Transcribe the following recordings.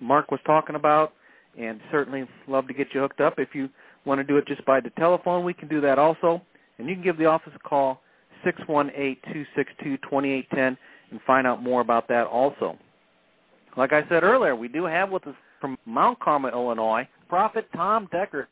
Mark was talking about, and certainly love to get you hooked up. If you want to do it just by the telephone, we can do that also. And you can give the office a call, 618-262-2810, and find out more about that also. Like I said earlier, we do have with us from Mount Carmel, Illinois, Prophet Tom Deckard.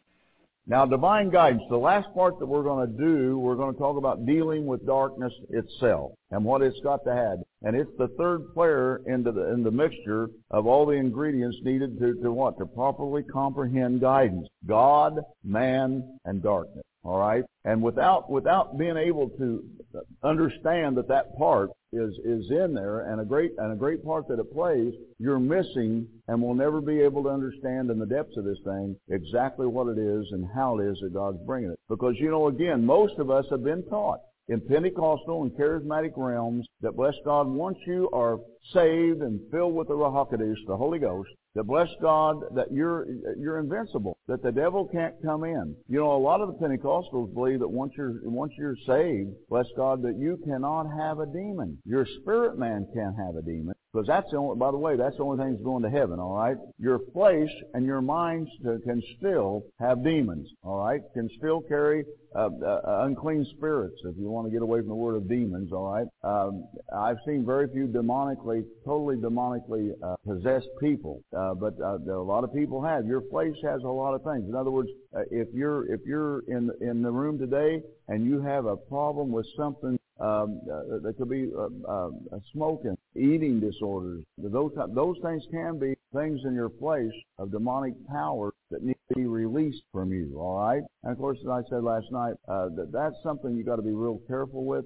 Now, divine guidance, the last part that we're going to do, we're going to talk about dealing with darkness itself and what it's got to have. And it's the third player into the, in the mixture of all the ingredients needed to, to what? To properly comprehend guidance. God, man, and darkness. All right, and without without being able to understand that that part is is in there and a great and a great part that it plays, you're missing and will never be able to understand in the depths of this thing exactly what it is and how it is that God's bringing it. Because you know, again, most of us have been taught in Pentecostal and charismatic realms that bless God once you are saved and filled with the Ruach the Holy Ghost, that bless God that you're you're invincible, that the devil can't come in. You know, a lot of the Pentecostals believe that once you're once you're saved, bless God, that you cannot have a demon. Your spirit man can't have a demon. Because that's the only, by the way, that's the only thing that's going to heaven, all right? Your flesh and your minds can still have demons, all right? Can still carry uh, uh, unclean spirits, if you want to get away from the word of demons, all right? Um, I've seen very few demonically, totally demonically uh, possessed people, uh, but uh, a lot of people have. Your flesh has a lot of things. In other words, uh, if you're if you're in in the room today and you have a problem with something um, uh, there could be uh, uh, smoking, eating disorders. Those those things can be things in your place of demonic power that need to be released from you. All right, and of course, as I said last night, uh, that that's something you got to be real careful with.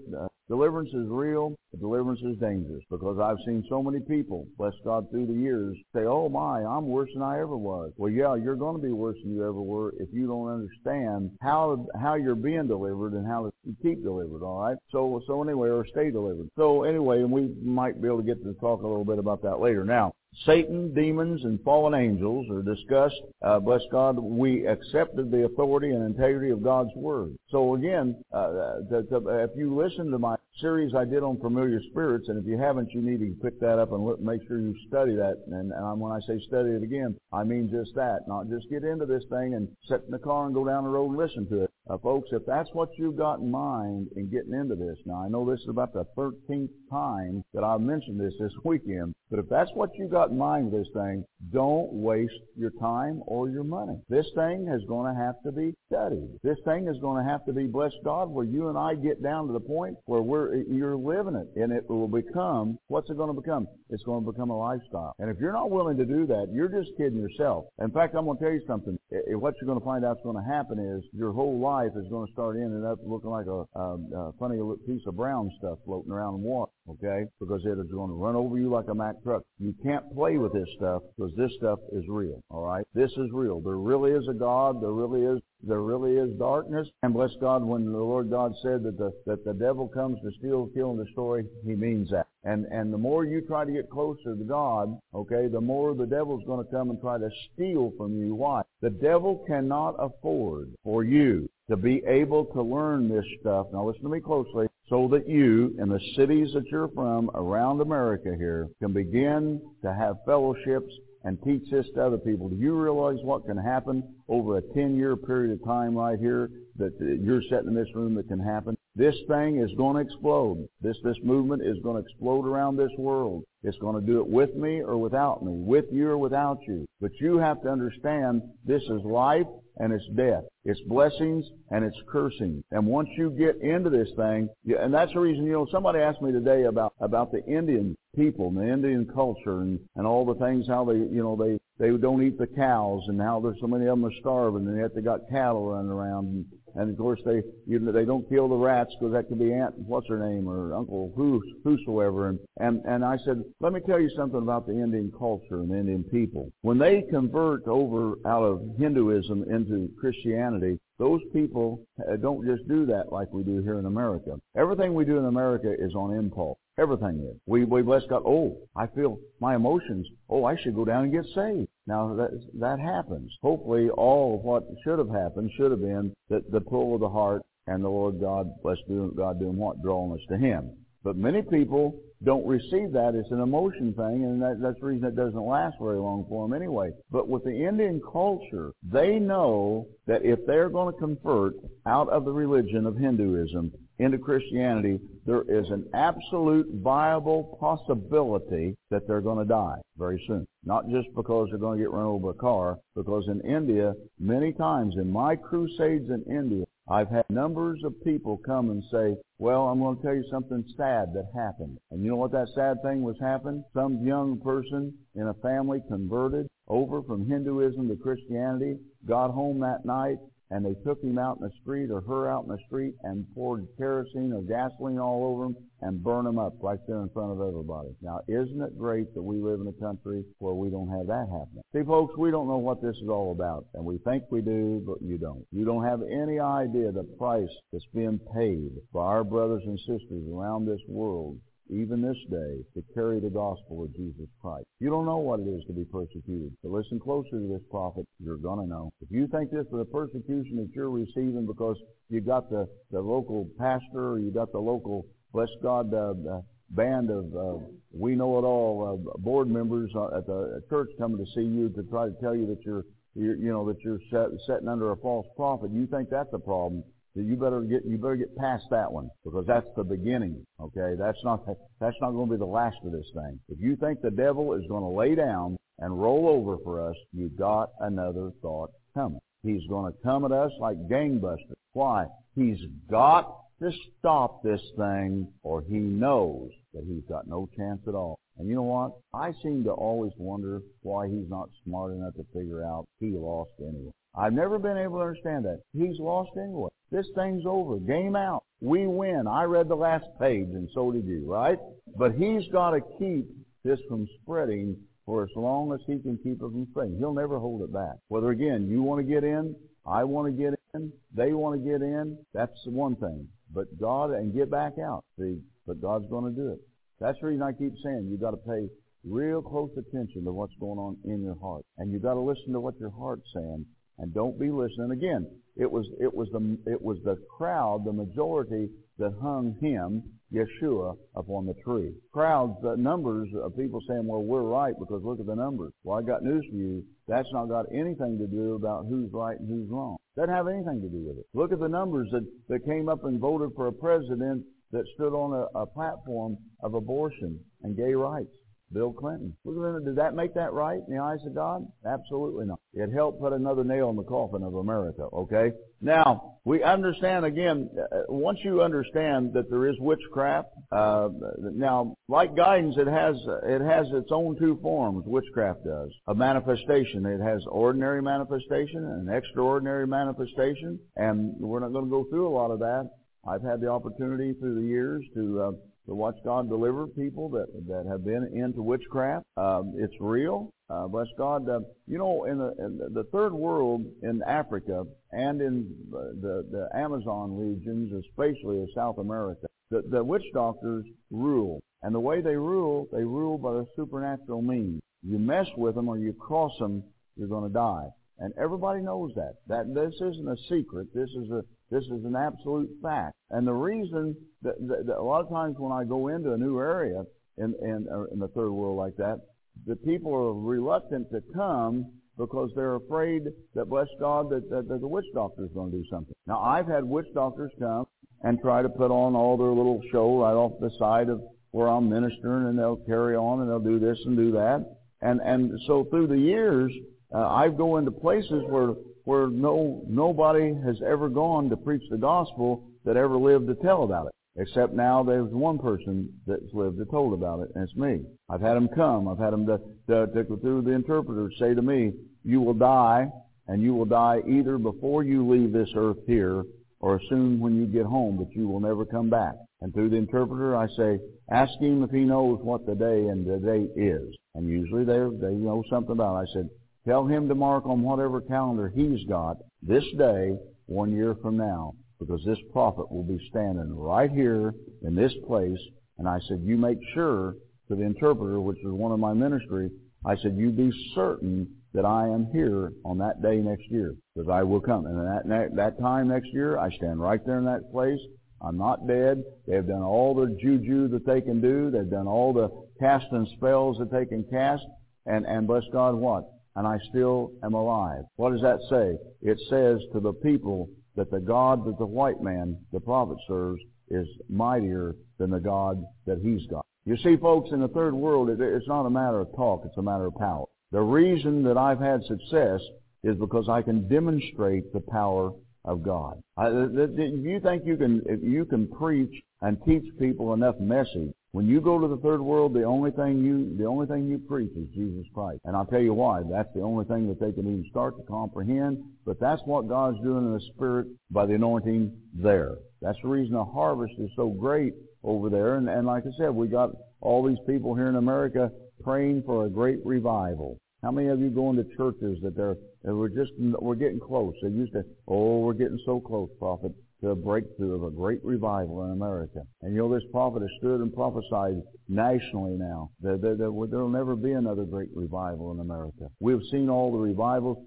Deliverance is real, deliverance is dangerous because I've seen so many people, bless God, through the years say, oh my, I'm worse than I ever was. Well, yeah, you're going to be worse than you ever were if you don't understand how, how you're being delivered and how to keep delivered, alright? So, so anyway, or stay delivered. So anyway, and we might be able to get to talk a little bit about that later. Now, Satan, demons, and fallen angels are discussed. Uh, bless God, we accepted the authority and integrity of God's Word. So again, uh, to, to, if you listen to my series I did on familiar spirits, and if you haven't, you need to pick that up and look, make sure you study that. And, and when I say study it again, I mean just that, not just get into this thing and sit in the car and go down the road and listen to it. Uh, folks, if that's what you've got in mind in getting into this, now I know this is about the 13th time that I've mentioned this this weekend, but if that's what you've got in mind with this thing, don't waste your time or your money. This thing is going to have to be studied. This thing is going to have to be, bless God, where you and I get down to the point where we're, you're living it and it will become, what's it going to become? It's going to become a lifestyle. And if you're not willing to do that, you're just kidding yourself. In fact, I'm going to tell you something. What you're going to find out is going to happen is your whole life is going to start ending up looking like a, a, a funny piece of brown stuff floating around in water okay? Because it is going to run over you like a Mack truck. You can't play with this stuff because this stuff is real, all right? This is real. There really is a God. There really is there really is darkness. And bless God, when the Lord God said that the that the devil comes to steal, kill, and destroy, He means that. And and the more you try to get closer to God, okay, the more the devil's going to come and try to steal from you. Why? The devil cannot afford for you to be able to learn this stuff. Now listen to me closely so that you, in the cities that you're from around America here, can begin to have fellowships and teach this to other people. Do you realize what can happen over a 10-year period of time right here that you're sitting in this room that can happen? This thing is going to explode. This, this movement is going to explode around this world. It's going to do it with me or without me, with you or without you. But you have to understand this is life and it's death. It's blessings and it's cursing. And once you get into this thing, and that's the reason, you know, somebody asked me today about, about the Indian people and the Indian culture and, and all the things, how they, you know, they, they don't eat the cows and how there's so many of them are starving and yet they got cattle running around. And, and of course they, you know, they don't kill the rats because that could be Aunt, what's her name, or Uncle who, whosoever. And, and, and I said, let me tell you something about the Indian culture and Indian people. When they convert over out of Hinduism into Christianity, those people uh, don't just do that like we do here in America. Everything we do in America is on impulse. Everything is. We, we bless God. Oh, I feel my emotions. Oh, I should go down and get saved. Now that, that happens. Hopefully all of what should have happened should have been that the pull of the heart and the Lord God, bless God doing what? Drawing us to Him. But many people don't receive that. It's an emotion thing, and that, that's the reason it doesn't last very long for them anyway. But with the Indian culture, they know that if they're going to convert out of the religion of Hinduism into Christianity, there is an absolute viable possibility that they're going to die very soon. Not just because they're going to get run over by a car, because in India, many times in my crusades in India, I've had numbers of people come and say, well, I'm going to tell you something sad that happened. And you know what that sad thing was happened? Some young person in a family converted over from Hinduism to Christianity, got home that night, and they took him out in the street or her out in the street and poured kerosene or gasoline all over him and burned him up right there in front of everybody. Now, isn't it great that we live in a country where we don't have that happening? See, folks, we don't know what this is all about, and we think we do, but you don't. You don't have any idea the price that's being paid for our brothers and sisters around this world even this day, to carry the gospel of Jesus Christ. You don't know what it is to be persecuted. So listen closely to this prophet. You're going to know. If you think this is the persecution that you're receiving because you got the, the local pastor or you got the local, bless God, uh, uh, band of uh, we know it all uh, board members uh, at the church coming to see you to try to tell you that you're, you're you know that you're set, setting under a false prophet. You think that's a problem? That you better get you better get past that one because that's the beginning. Okay, that's not that's not going to be the last of this thing. If you think the devil is going to lay down and roll over for us, you've got another thought coming. He's going to come at us like gangbusters. Why? He's got to stop this thing or he knows that he's got no chance at all. And you know what? I seem to always wonder why he's not smart enough to figure out he lost anyway. I've never been able to understand that. He's lost anyway. This thing's over. Game out. We win. I read the last page and so did you, right? But he's got to keep this from spreading for as long as he can keep it from spreading. He'll never hold it back. Whether again, you want to get in, I want to get in, they want to get in, that's the one thing. But God, and get back out. See, but God's going to do it. That's the reason I keep saying you've got to pay real close attention to what's going on in your heart. And you've got to listen to what your heart's saying and don't be listening. Again, it was it was the it was the crowd, the majority that hung him, Yeshua, upon the tree. Crowds, the numbers of people saying, "Well, we're right because look at the numbers." Well, I got news for you. That's not got anything to do about who's right and who's wrong. Doesn't have anything to do with it. Look at the numbers that that came up and voted for a president that stood on a, a platform of abortion and gay rights. Bill Clinton. Did that make that right in the eyes of God? Absolutely not. It helped put another nail in the coffin of America, okay? Now, we understand again, uh, once you understand that there is witchcraft, uh, now, like guidance, it has, it has its own two forms, witchcraft does. A manifestation. It has ordinary manifestation and extraordinary manifestation, and we're not going to go through a lot of that. I've had the opportunity through the years to uh, to watch God deliver people that that have been into witchcraft. Um, it's real. Uh, bless God. Uh, you know, in the, in the third world, in Africa and in the, the Amazon regions, especially in South America, the, the witch doctors rule. And the way they rule, they rule by the supernatural means. You mess with them or you cross them, you're going to die. And everybody knows that. That this isn't a secret. This is a this is an absolute fact. And the reason that, that, that a lot of times when I go into a new area in, in, uh, in the third world like that, the people are reluctant to come because they're afraid that, bless God, that, that, that the witch doctor is going to do something. Now, I've had witch doctors come and try to put on all their little show right off the side of where I'm ministering, and they'll carry on and they'll do this and do that. And and so through the years, uh, I go into places where where no nobody has ever gone to preach the gospel that ever lived to tell about it. Except now there's one person that's lived to told about it, and it's me. I've had them come. I've had them to, to, to through the interpreter say to me, "You will die, and you will die either before you leave this earth here, or soon when you get home, but you will never come back." And through the interpreter, I say, "Ask him if he knows what the day and the date is." And usually they they know something about it. I said, Tell him to mark on whatever calendar he's got this day, one year from now, because this prophet will be standing right here in this place. And I said, you make sure to the interpreter, which is one of my ministry, I said, you be certain that I am here on that day next year, because I will come. And that, that time next year, I stand right there in that place. I'm not dead. They've done all the juju that they can do. They've done all the casting spells that they can cast. And, and bless God, what? And I still am alive. What does that say? It says to the people that the God that the white man, the prophet serves, is mightier than the God that he's got. You see, folks, in the third world, it's not a matter of talk, it's a matter of power. The reason that I've had success is because I can demonstrate the power of God. I, if you think you can, if you can preach and teach people enough message When you go to the third world, the only thing you the only thing you preach is Jesus Christ. And I'll tell you why. That's the only thing that they can even start to comprehend. But that's what God's doing in the Spirit by the anointing there. That's the reason the harvest is so great over there. And, and like I said, we got all these people here in America praying for a great revival. How many of you go into churches that they're, that we're just, we're getting close. They used to, oh, we're getting so close, prophet to a breakthrough of a great revival in America. And you know, this prophet has stood and prophesied nationally now that there, there, will never be another great revival in America. We've seen all the revivals.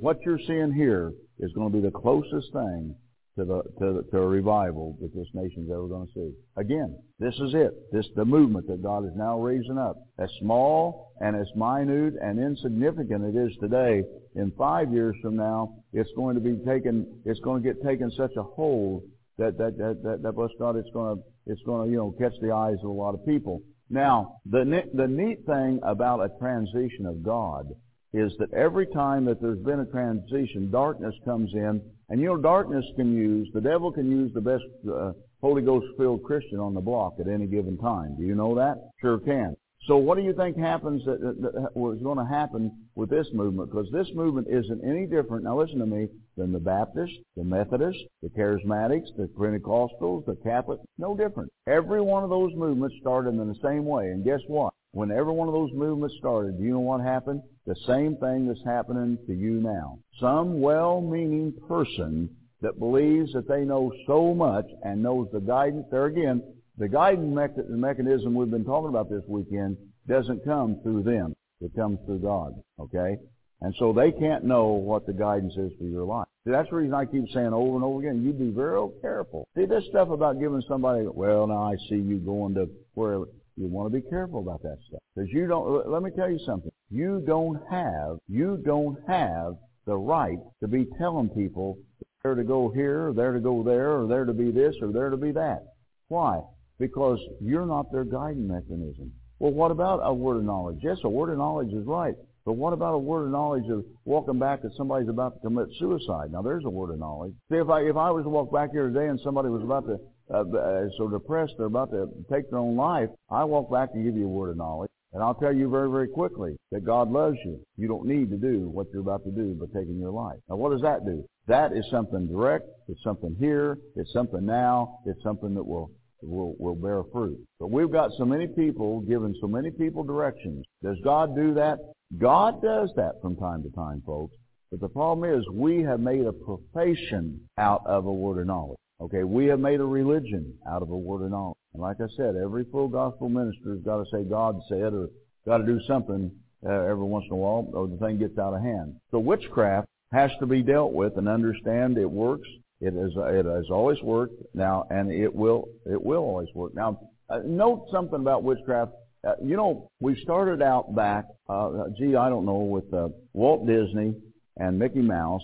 What you're seeing here is going to be the closest thing to the to, to a revival that this nation's ever going to see. Again, this is it. This the movement that God is now raising up. As small and as minute and insignificant it is today, in five years from now, it's going to be taken. It's going to get taken such a hold that that that that, that bless God, it's going to it's going to you know catch the eyes of a lot of people. Now, the the neat thing about a transition of God is that every time that there's been a transition, darkness comes in, and you know, darkness can use, the devil can use the best uh, Holy Ghost filled Christian on the block at any given time. Do you know that? Sure can. So what do you think happens that, that, that was going to happen with this movement? Because this movement isn't any different, now listen to me, than the Baptists, the Methodists, the Charismatics, the Pentecostals, the Catholics. No different. Every one of those movements started in the same way. And guess what? When every one of those movements started, do you know what happened? The same thing that's happening to you now. Some well-meaning person that believes that they know so much and knows the guidance, there again, the guidance mechanism we've been talking about this weekend doesn't come through them. It comes through God. Okay? And so they can't know what the guidance is for your life. See, that's the reason I keep saying over and over again, you be very careful. See, this stuff about giving somebody, well, now I see you going to where you want to be careful about that stuff. Because you don't, let me tell you something. You don't have, you don't have the right to be telling people they're to go here, or they're to go there, or they're to be this, or they're to be that. Why? because you're not their guiding mechanism. Well, what about a word of knowledge? Yes, a word of knowledge is right. But what about a word of knowledge of walking back that somebody's about to commit suicide? Now, there's a word of knowledge. See, if I if I was to walk back here today and somebody was about to uh, uh, so depressed they're about to take their own life, I walk back and give you a word of knowledge. And I'll tell you very, very quickly that God loves you. You don't need to do what you're about to do by taking your life. Now, what does that do? That is something direct. It's something here. It's something now. It's something that will will, will bear fruit. But we've got so many people giving so many people directions. Does God do that? God does that from time to time, folks. But the problem is we have made a profession out of a word of knowledge. Okay, we have made a religion out of a word of knowledge. And like I said, every full gospel minister has got to say God said or got to do something uh, every once in a while or the thing gets out of hand. So witchcraft has to be dealt with and understand it works it has it has always worked now, and it will it will always work. Now, uh, note something about witchcraft. Uh, you know, we started out back. Uh, gee, I don't know with uh, Walt Disney and Mickey Mouse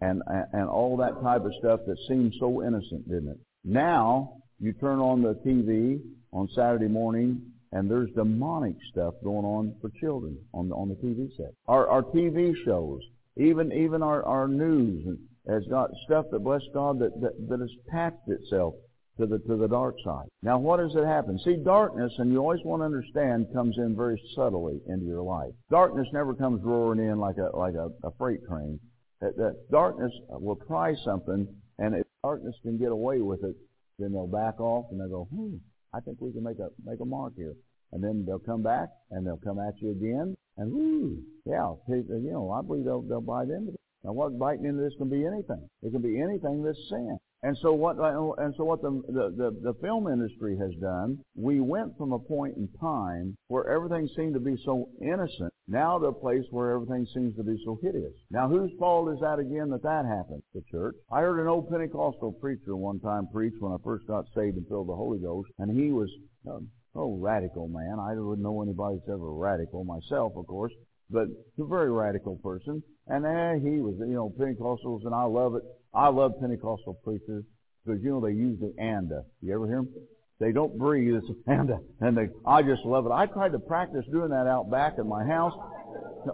and and all that type of stuff that seemed so innocent, didn't it? Now you turn on the TV on Saturday morning, and there's demonic stuff going on for children on the on the TV set. Our our TV shows, even even our our news has got stuff that, bless God, that, that, that has attached itself to the, to the dark side. Now, what does it happen? See, darkness, and you always want to understand, comes in very subtly into your life. Darkness never comes roaring in like a, like a, a freight train. That, that darkness will try something, and if darkness can get away with it, then they'll back off and they'll go, hmm, I think we can make a, make a mark here. And then they'll come back and they'll come at you again, and whoo, yeah, you know, I believe they'll, they'll buy into. Now, what biting into this can be anything. It can be anything that's sin. And so what? And so what the, the the film industry has done? We went from a point in time where everything seemed to be so innocent, now to a place where everything seems to be so hideous. Now, whose fault is that again that that happened? The church. I heard an old Pentecostal preacher one time preach when I first got saved and filled the Holy Ghost, and he was. Um, Oh, radical man. I wouldn't know anybody's ever radical myself, of course but a very radical person. And eh, he was, you know, Pentecostals, and I love it. I love Pentecostal preachers because you know they use the anda. You ever hear them? They don't breathe. It's anda, and they. I just love it. I tried to practice doing that out back in my house,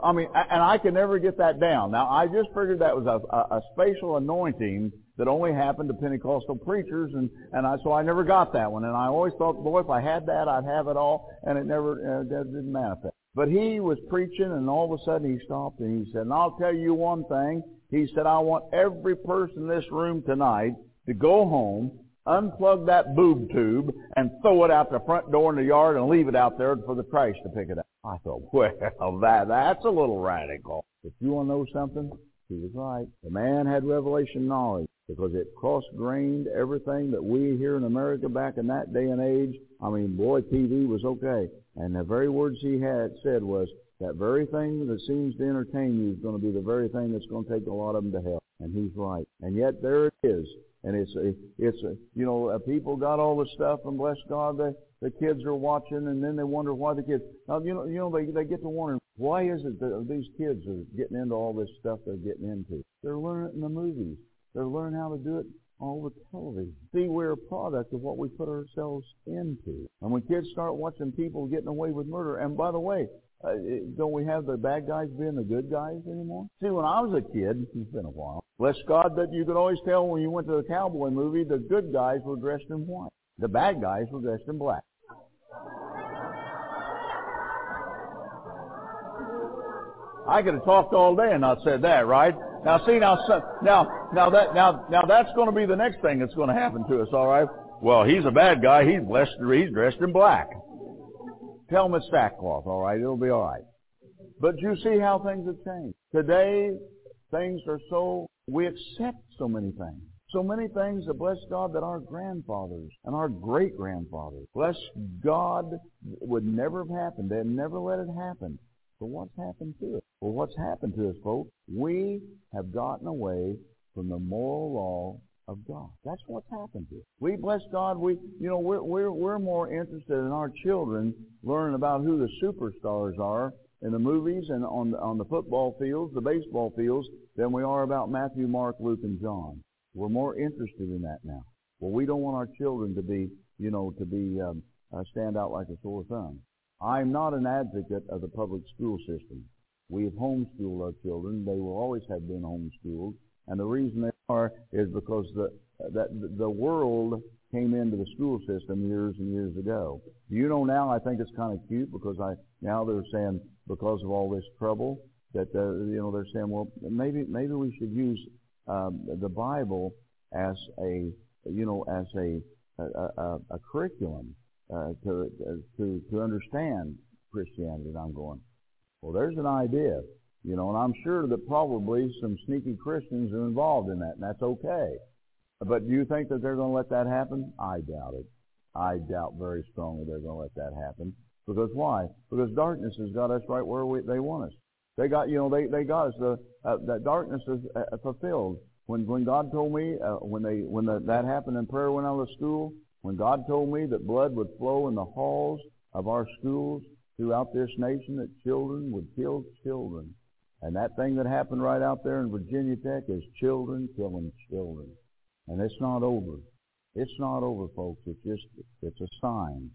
I mean, and I can never get that down. Now, I just figured that was a, a, a spatial anointing that only happened to Pentecostal preachers, and and I so I never got that one. And I always thought, boy, if I had that, I'd have it all, and it never uh, didn't manifest. But he was preaching, and all of a sudden he stopped and he said, "And I'll tell you one thing." He said, "I want every person in this room tonight to go home." Unplug that boob tube and throw it out the front door in the yard and leave it out there for the trash to pick it up. I thought, well, that that's a little radical. If you want to know something? He was right. The man had revelation knowledge because it cross-grained everything that we here in America back in that day and age. I mean, boy, TV was okay. And the very words he had said was, that very thing that seems to entertain you is going to be the very thing that's going to take a lot of them to hell. And he's right. And yet there it is. And it's a, it's a, you know, uh, people got all the stuff and bless God, the, the kids are watching and then they wonder why the kids, now, you know, you know, they, they get to wondering, why is it that these kids are getting into all this stuff they're getting into? They're learning it in the movies. They're learning how to do it all the television. See, we're a product of what we put ourselves into. And when kids start watching people getting away with murder, and by the way, uh, don't we have the bad guys being the good guys anymore? See, when I was a kid, it's been a while, bless God that you could always tell when you went to the cowboy movie, the good guys were dressed in white. The bad guys were dressed in black. I could have talked all day and not said that, right? Now see, now, now, now that, now, now that's going to be the next thing that's going to happen to us, all right? Well, he's a bad guy. He's blessed. He's dressed in black. Tell him it's sackcloth, all right? It'll be all right. But you see how things have changed. Today, things are so, we accept so many things. So many things that bless God that our grandfathers and our great grandfathers, bless God, would never have happened. They'd never let it happen. But what's happened to us? Well, what's happened to us, folks? We have gotten away from the moral law of God. That's what's happened to us. We bless God. We, you know, we're we're we're more interested in our children learning about who the superstars are in the movies and on the, on the football fields, the baseball fields, than we are about Matthew, Mark, Luke, and John. We're more interested in that now. Well, we don't want our children to be, you know, to be um, uh, stand out like a sore thumb. I'm not an advocate of the public school system. We have homeschooled our children. They will always have been homeschooled. And the reason they are is because the, that the world came into the school system years and years ago. You know now I think it's kind of cute because I, now they're saying because of all this trouble that, uh, you know, they're saying, well, maybe, maybe we should use, um, the Bible as a, you know, as a, a, a, a curriculum uh, to, uh, to, to understand Christianity. And I'm going, well, there's an idea, you know, and I'm sure that probably some sneaky Christians are involved in that, and that's okay. But do you think that they're going to let that happen? I doubt it. I doubt very strongly they're going to let that happen. Because why? Because darkness has got us right where we, they want us. They got, you know, they, they got us, the, uh, that darkness is uh, fulfilled. When, when God told me, uh, when they, when the, that happened in prayer when I was school, when God told me that blood would flow in the halls of our schools throughout this nation, that children would kill children. And that thing that happened right out there in Virginia Tech is children killing children. And it's not over. It's not over, folks. It's just, it's a sign.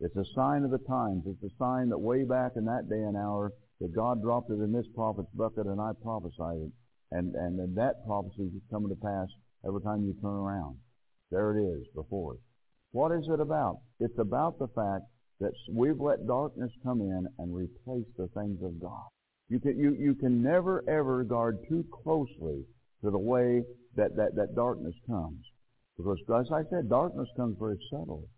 It's a sign of the times. It's a sign that way back in that day and hour that God dropped it in this prophet's bucket and I prophesied it. And, and that prophecy is coming to pass every time you turn around. There it is before us. What is it about? It's about the fact that we've let darkness come in and replace the things of God. You can, you, you can never ever guard too closely to the way that, that, that darkness comes. Because as I said, darkness comes very subtle.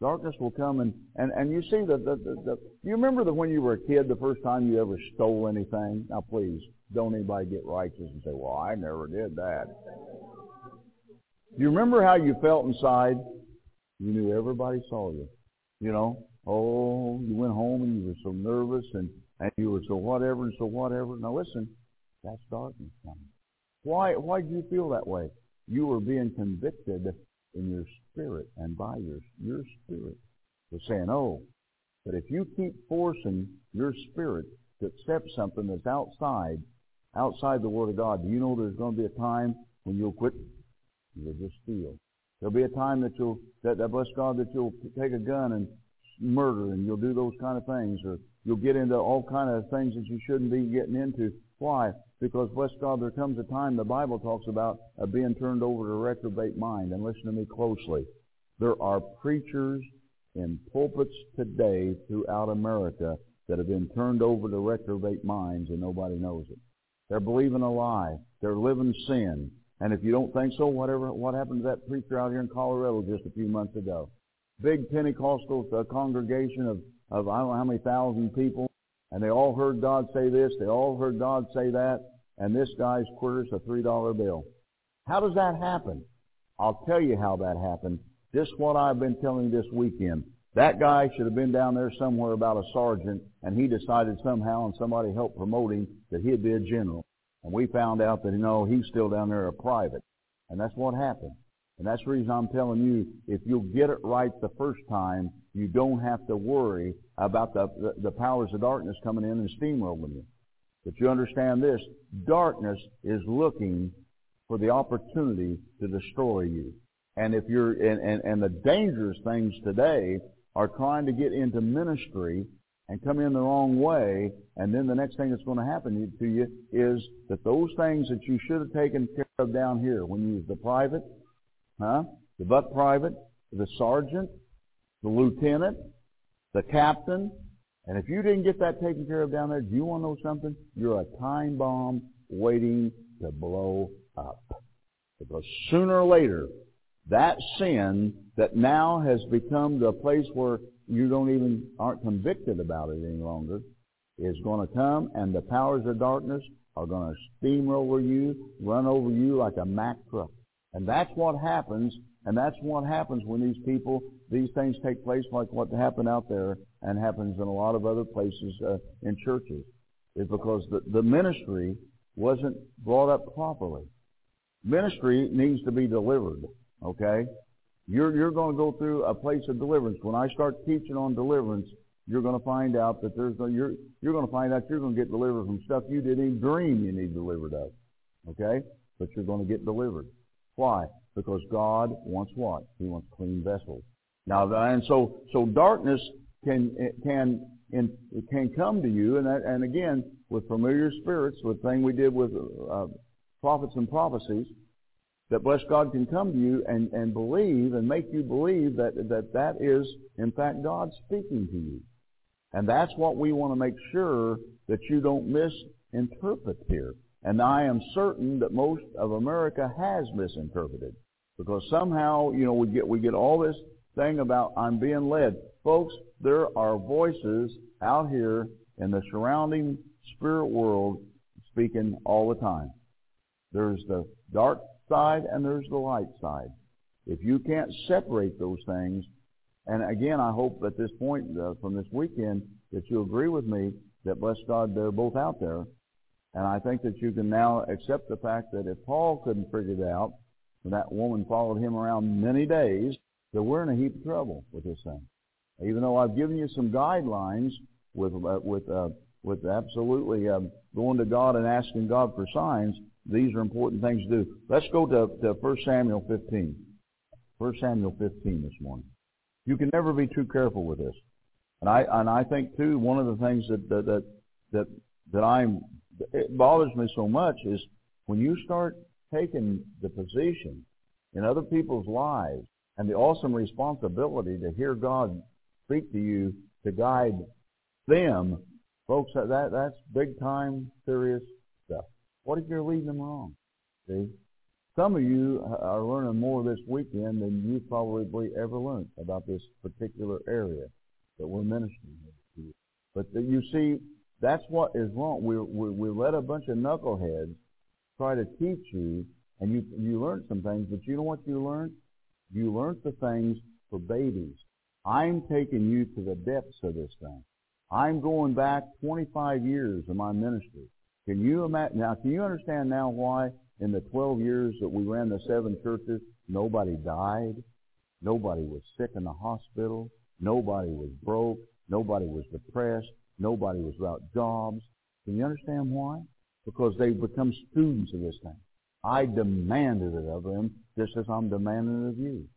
Darkness will come and, and, and you see the, the, the, the, you remember that when you were a kid, the first time you ever stole anything? Now please, don't anybody get righteous and say, well, I never did that. Do you remember how you felt inside you knew everybody saw you. You know, oh, you went home and you were so nervous and, and you were so whatever and so whatever. Now listen, that's darkness coming. Why, why do you feel that way? You were being convicted in your spirit and by your, your spirit. They're saying, oh, but if you keep forcing your spirit to accept something that's outside, outside the Word of God, do you know there's going to be a time when you'll quit? You'll just steal. There'll be a time that you'll, that, that bless God, that you'll take a gun and murder and you'll do those kind of things or, you'll get into all kind of things that you shouldn't be getting into. Why? Because, bless God, there comes a time the Bible talks about uh, being turned over to a reprobate mind. And listen to me closely. There are preachers in pulpits today throughout America that have been turned over to reprobate minds and nobody knows it. They're believing a lie. They're living sin. And if you don't think so, whatever, what happened to that preacher out here in Colorado just a few months ago? Big Pentecostal uh, congregation of, of I don't know how many thousand people, and they all heard God say this, they all heard God say that, and this guy's quarters a three dollar bill. How does that happen? I'll tell you how that happened. Is what I've been telling you this weekend. That guy should have been down there somewhere about a sergeant, and he decided somehow, and somebody helped promote him, that he'd be a general. And we found out that, you know, he's still down there a private. And that's what happened. And that's the reason I'm telling you, if you'll get it right the first time, you don't have to worry about the, the, the powers of darkness coming in and steamrolling you. But you understand this, darkness is looking for the opportunity to destroy you. And if you're, and, and, and the dangerous things today are trying to get into ministry and come in the wrong way, and then the next thing that's going to happen to you is that those things that you should have taken care of down here, when you was the private, huh, the buck private, the sergeant, the lieutenant, the captain, and if you didn't get that taken care of down there, do you want to know something? You're a time bomb waiting to blow up. Because sooner or later, that sin that now has become the place where you don't even aren't convicted about it any longer is going to come and the powers of darkness are going to steamroll over you, run over you like a Mack truck. And that's what happens, and that's what happens when these people, these things take place like what happened out there and happens in a lot of other places uh, in churches, is because the, the ministry wasn't brought up properly. Ministry needs to be delivered. Okay? You're, you're going to go through a place of deliverance. When I start teaching on deliverance, you're going to find out that there's no, you're, you're going to find out you're going to get delivered from stuff you didn't even dream you need delivered of. Okay? But you're going to get delivered. Why? Because God wants what? He wants clean vessels. Now, and so, so darkness can, can, can come to you, and that, and again, with familiar spirits, with the thing we did with uh, prophets and prophecies, that bless God can come to you and, and believe and make you believe that, that that is, in fact, God speaking to you. And that's what we want to make sure that you don't misinterpret here. And I am certain that most of America has misinterpreted. Because somehow, you know, we get, we get all this thing about I'm being led. Folks, there are voices out here in the surrounding spirit world speaking all the time. There's the dark side and there's the light side. If you can't separate those things, and again, I hope at this point uh, from this weekend that you agree with me that bless God, they're both out there. And I think that you can now accept the fact that if Paul couldn't figure it out, and that woman followed him around many days, that we're in a heap of trouble with this thing. Even though I've given you some guidelines with uh, with uh, with absolutely uh, going to God and asking God for signs, these are important things to do. Let's go to, to 1 Samuel 15. 1 Samuel 15 this morning. You can never be too careful with this. And I, and I think too, one of the things that, that, that, that, that I'm, it bothers me so much is when you start taking the position in other people's lives and the awesome responsibility to hear God speak to you to guide them, folks, that, that that's big time, serious. What if you're leading them wrong? See? Some of you are learning more this weekend than you probably ever learned about this particular area that we're ministering to you. But you see, that's what is wrong. We, we, we let a bunch of knuckleheads try to teach you, and you, you learned some things, but you know what you learned? You learned the things for babies. I'm taking you to the depths of this thing. I'm going back 25 years of my ministry. Can you imagine, now can you understand now why in the 12 years that we ran the seven churches, nobody died, nobody was sick in the hospital, nobody was broke, nobody was depressed, nobody was without jobs. Can you understand why? Because they've become students of this thing. I demanded it of them just as I'm demanding it of you.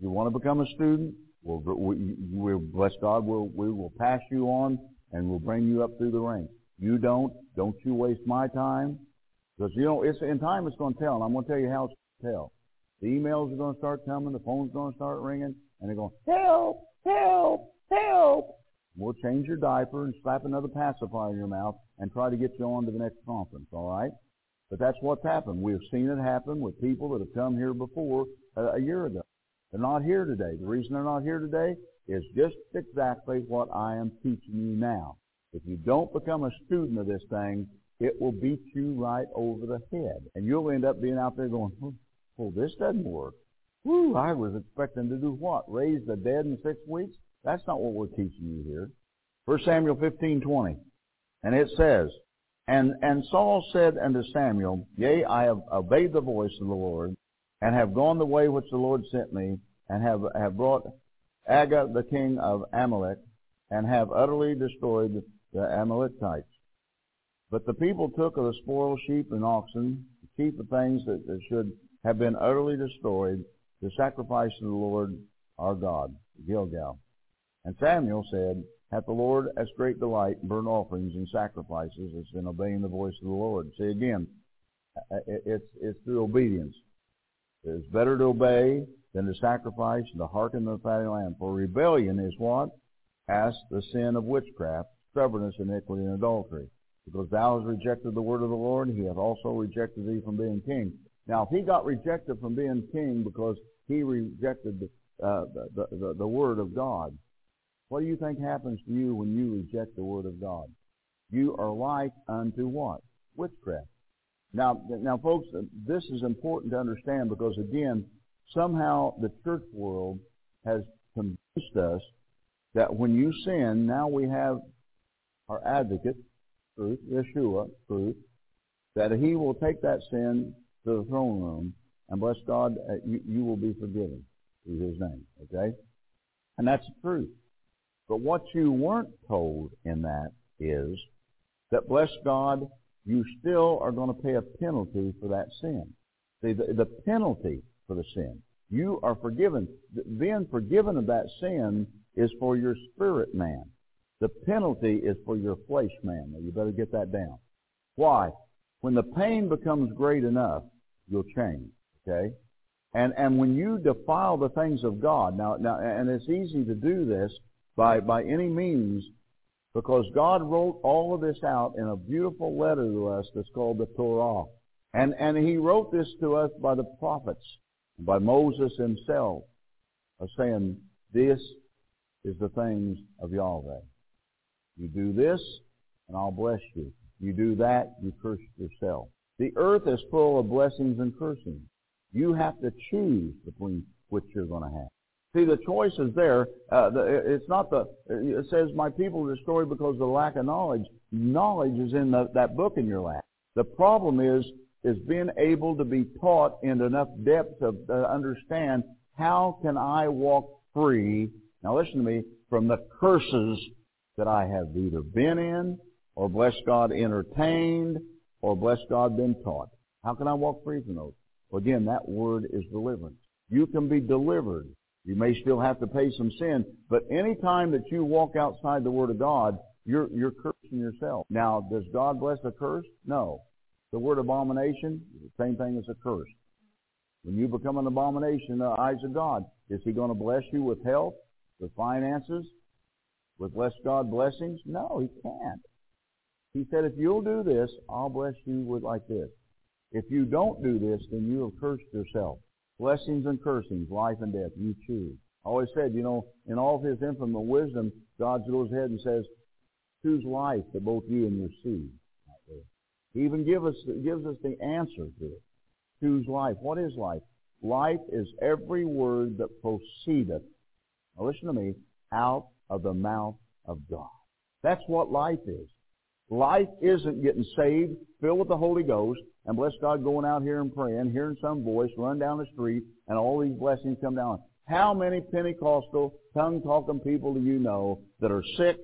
You want to become a student? We'll, we, we bless God, we'll, we will pass you on and we'll bring you up through the ranks. You don't, don't you waste my time. Because, you know, it's, in time it's going to tell, and I'm going to tell you how it's going to tell. The emails are going to start coming, the phone's going to start ringing, and they're going, help, help, help. We'll change your diaper and slap another pacifier in your mouth and try to get you on to the next conference, all right? But that's what's happened. We've seen it happen with people that have come here before uh, a year ago. They're not here today. The reason they're not here today is just exactly what I am teaching you now. If you don't become a student of this thing, it will beat you right over the head. And you'll end up being out there going, oh, well, this doesn't work. Whew, I was expecting to do what? Raise the dead in six weeks? That's not what we're teaching you here. 1 Samuel 15:20, and it says, and and Saul said unto Samuel, Yea, I have obeyed the voice of the Lord, and have gone the way which the Lord sent me, and have have brought Agag the king of Amalek, and have utterly destroyed the Amalekites. But the people took of the spoil sheep and oxen, to keep the things that, should have been utterly destroyed, to sacrifice to the Lord our God, Gilgal. And Samuel said, Hath the Lord as great delight in burnt offerings and sacrifices as in obeying the voice of the Lord? See again, it's, it's through obedience. It's better to obey than to sacrifice and to hearken to the fatted lamb. For rebellion is what? As the sin of witchcraft, stubbornness, iniquity, and adultery. Because thou hast rejected the word of the Lord, he hath also rejected thee from being king. Now, if he got rejected from being king because he rejected the, uh, the, the, the word of God, what do you think happens to you when you reject the Word of God? You are like unto what? Witchcraft. Now, now, folks, this is important to understand because again, somehow the church world has convinced us that when you sin, now we have our advocate, truth, Yeshua, truth, that he will take that sin to the throne room, and bless God, uh, you, you will be forgiven through his name. Okay? And that's the truth. But what you weren't told in that is that, bless God, you still are going to pay a penalty for that sin. See, the, the penalty for the sin. You are forgiven. Being forgiven of that sin is for your spirit man. The penalty is for your flesh man. Now, you better get that down. Why? When the pain becomes great enough, you'll change. Okay? And, and when you defile the things of God, now, now, and it's easy to do this by, by any means because God wrote all of this out in a beautiful letter to us that's called the Torah. And, and He wrote this to us by the prophets, by Moses himself, of saying, this is the things of Yahweh. You do this, and I'll bless you. You do that, you curse yourself. The earth is full of blessings and cursing. You have to choose between which you're going to have. See, the choice is there. Uh, the, it's not the, it says, my people are destroyed because of the lack of knowledge. Knowledge is in the, that book in your lap. The problem is, is being able to be taught in enough depth to uh, understand how can I walk free, now listen to me, from the curses that I have either been in, or bless God entertained, or bless God been taught. How can I walk free from those? Again, that word is deliverance. You can be delivered you may still have to pay some sin, but any time that you walk outside the Word of God, you're, you're cursing yourself. Now, does God bless a curse? No. The word abomination, the same thing as a curse. When you become an abomination in the eyes of God, is He going to bless you with health, with finances, with bless God blessings? No, He can't. He said, if you'll do this, I'll bless you with like this. If you don't do this, then you have cursed yourself. Blessings and cursings, life and death, you choose. I always said, you know, in all of his infinite wisdom, God goes ahead and says, choose life to both you and your seed. He even give us, gives us the answer to it. Choose life. What is life? Life is every word that proceedeth, now listen to me, out of the mouth of God. That's what life is. Life isn't getting saved, filled with the Holy Ghost, and bless God going out here and praying, hearing some voice, run down the street, and all these blessings come down. How many Pentecostal, tongue-talking people do you know that are sick,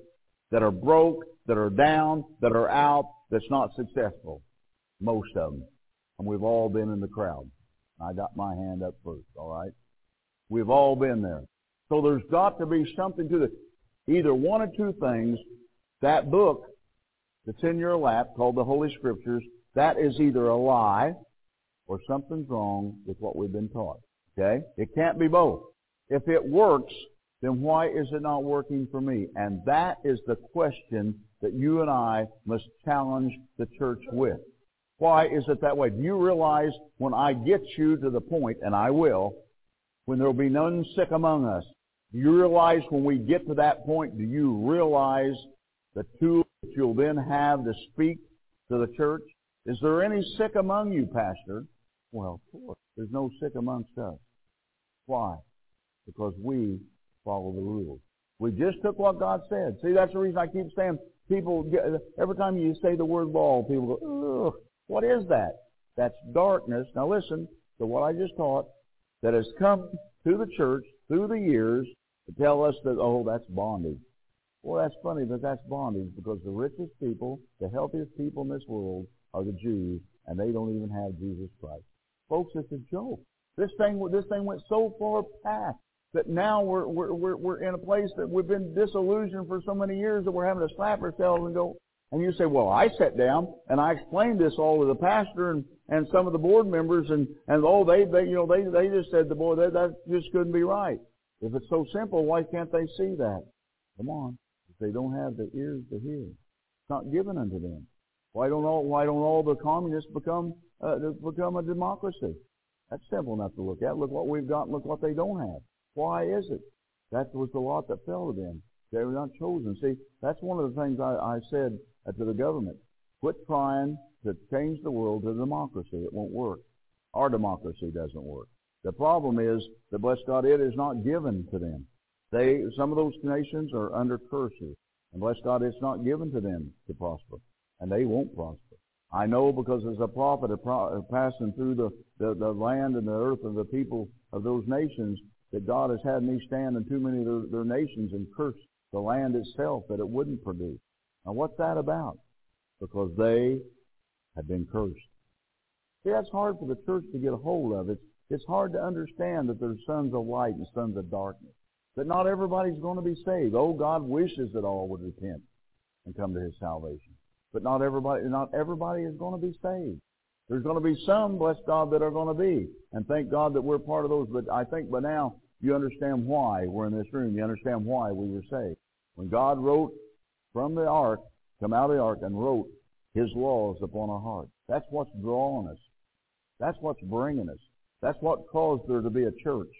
that are broke, that are down, that are out, that's not successful? Most of them. And we've all been in the crowd. I got my hand up first, all right? We've all been there. So there's got to be something to this. Either one or two things that book that's in your lap called the Holy Scriptures, that is either a lie or something's wrong with what we've been taught. Okay? It can't be both. If it works, then why is it not working for me? And that is the question that you and I must challenge the church with. Why is it that way? Do you realize when I get you to the point, and I will, when there will be none sick among us, do you realize when we get to that point, do you realize the tool that you'll then have to speak to the church? Is there any sick among you, Pastor? Well, of course. There's no sick amongst us. Why? Because we follow the rules. We just took what God said. See, that's the reason I keep saying people, every time you say the word law, people go, ugh, what is that? That's darkness. Now listen to what I just taught that has come to the church through the years to tell us that, oh, that's bondage. Well, that's funny that that's bondage because the richest people, the healthiest people in this world are the Jews, and they don't even have Jesus Christ. Folks, it's a joke. This thing, this thing went so far past that now we're, we're, we're, we're in a place that we've been disillusioned for so many years that we're having to slap ourselves and go, and you say, well, I sat down and I explained this all to the pastor and, and some of the board members and, and oh, they, they, you know, they, they just said the boy, that, that just couldn't be right. If it's so simple, why can't they see that? Come on. If they don't have the ears to hear, it's not given unto them. Why don't all, why don't all the communists become, uh, become a democracy? That's simple enough to look at. Look what we've got look what they don't have. Why is it? That was the lot that fell to them. They were not chosen. See, that's one of the things I, I said to the government. Quit trying to change the world to democracy. It won't work. Our democracy doesn't work. The problem is that, bless God, it is not given to them. They, some of those nations are under curses. And bless God, it's not given to them to prosper. And they won't prosper. I know because as a prophet passing through the, the, the land and the earth of the people of those nations, that God has had me stand in too many of their, their nations and curse the land itself that it wouldn't produce. Now what's that about? Because they have been cursed. See, that's hard for the church to get a hold of. It's, it's hard to understand that there's sons of light and sons of darkness. That not everybody's going to be saved. Oh, God wishes that all would repent and come to His salvation. But not everybody, not everybody is going to be saved. There's going to be some, bless God, that are going to be. And thank God that we're part of those. But I think by now you understand why we're in this room. You understand why we were saved. When God wrote from the ark, come out of the ark and wrote His laws upon our hearts. That's what's drawing us. That's what's bringing us. That's what caused there to be a church.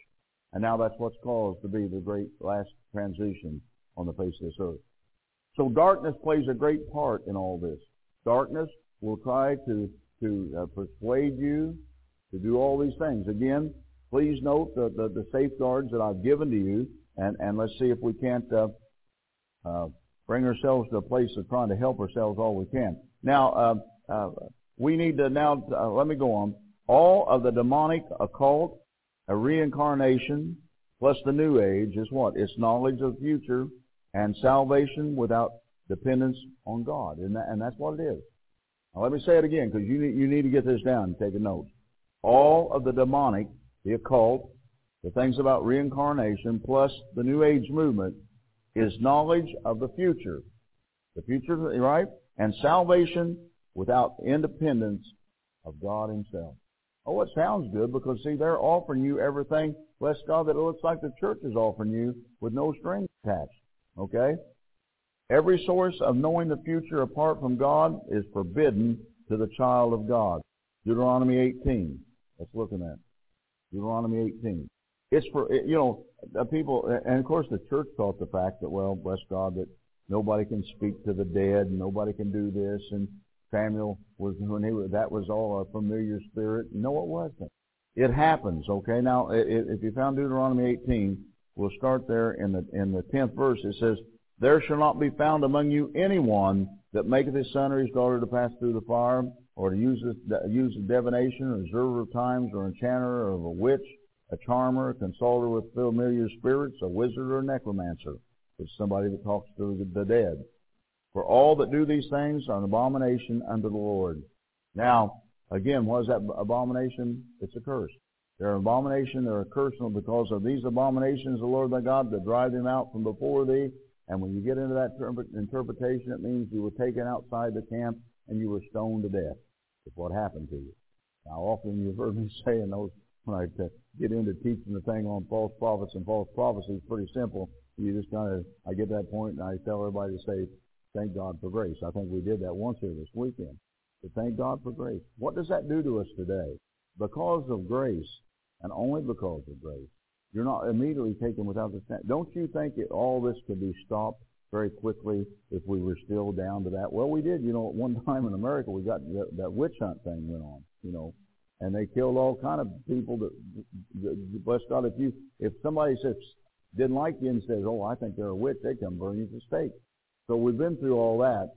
And now that's what's caused to be the great last transition on the face of this earth. So darkness plays a great part in all this. Darkness will try to to uh, persuade you to do all these things. Again, please note the, the, the, safeguards that I've given to you, and, and let's see if we can't uh, uh, bring ourselves to a place of trying to help ourselves all we can. Now, uh, uh, we need to now, uh, let me go on. All of the demonic occult, a reincarnation, plus the new age is what? It's knowledge of the future and salvation without dependence on God. And, that, and that's what it is. Now let me say it again because you need, you need to get this down and take a note. All of the demonic, the occult, the things about reincarnation, plus the New Age movement, is knowledge of the future. The future, right? And salvation without independence of God Himself. Oh, it sounds good because see, they're offering you everything, bless God, that it looks like the church is offering you with no strings attached. Okay? Every source of knowing the future apart from God is forbidden to the child of God. Deuteronomy 18. Let's look at that. Deuteronomy 18. It's for, you know, the people, and of course the church taught the fact that, well, bless God, that nobody can speak to the dead, and nobody can do this, and Samuel was, when he was, that was all a familiar spirit. No, it wasn't. It happens, okay? Now, if you found Deuteronomy 18, we'll start there in the, in the 10th verse. It says, there shall not be found among you anyone that maketh his son or his daughter to pass through the fire, or to use, use divination, or observer of times, or enchanter, or a witch, a charmer, a consulter with familiar spirits, a wizard, or a necromancer. It's somebody that talks to the dead. For all that do these things are an abomination unto the Lord. Now, again, what is that abomination? It's a curse. They're an abomination, they're a curse because of these abominations, the Lord thy God, that drive them out from before thee, And when you get into that interpretation, it means you were taken outside the camp and you were stoned to death. Is what happened to you. Now, often you've heard me say in those, when I uh, get into teaching the thing on false prophets and false prophecy, it's pretty simple. You just kind of, I get to that point and I tell everybody to say, thank God for grace. I think we did that once here this weekend. But thank God for grace. What does that do to us today? Because of grace, and only because of grace, you're not immediately taken without the stand. Don't you think that all this could be stopped very quickly if we were still down to that? Well, we did. You know, at one time in America, we got that, that witch hunt thing went on. You know, and they killed all kind of people. That, that bless God, if you if somebody says didn't like you and says, "Oh, I think they're a witch," they come burn you at the stake. So we've been through all that.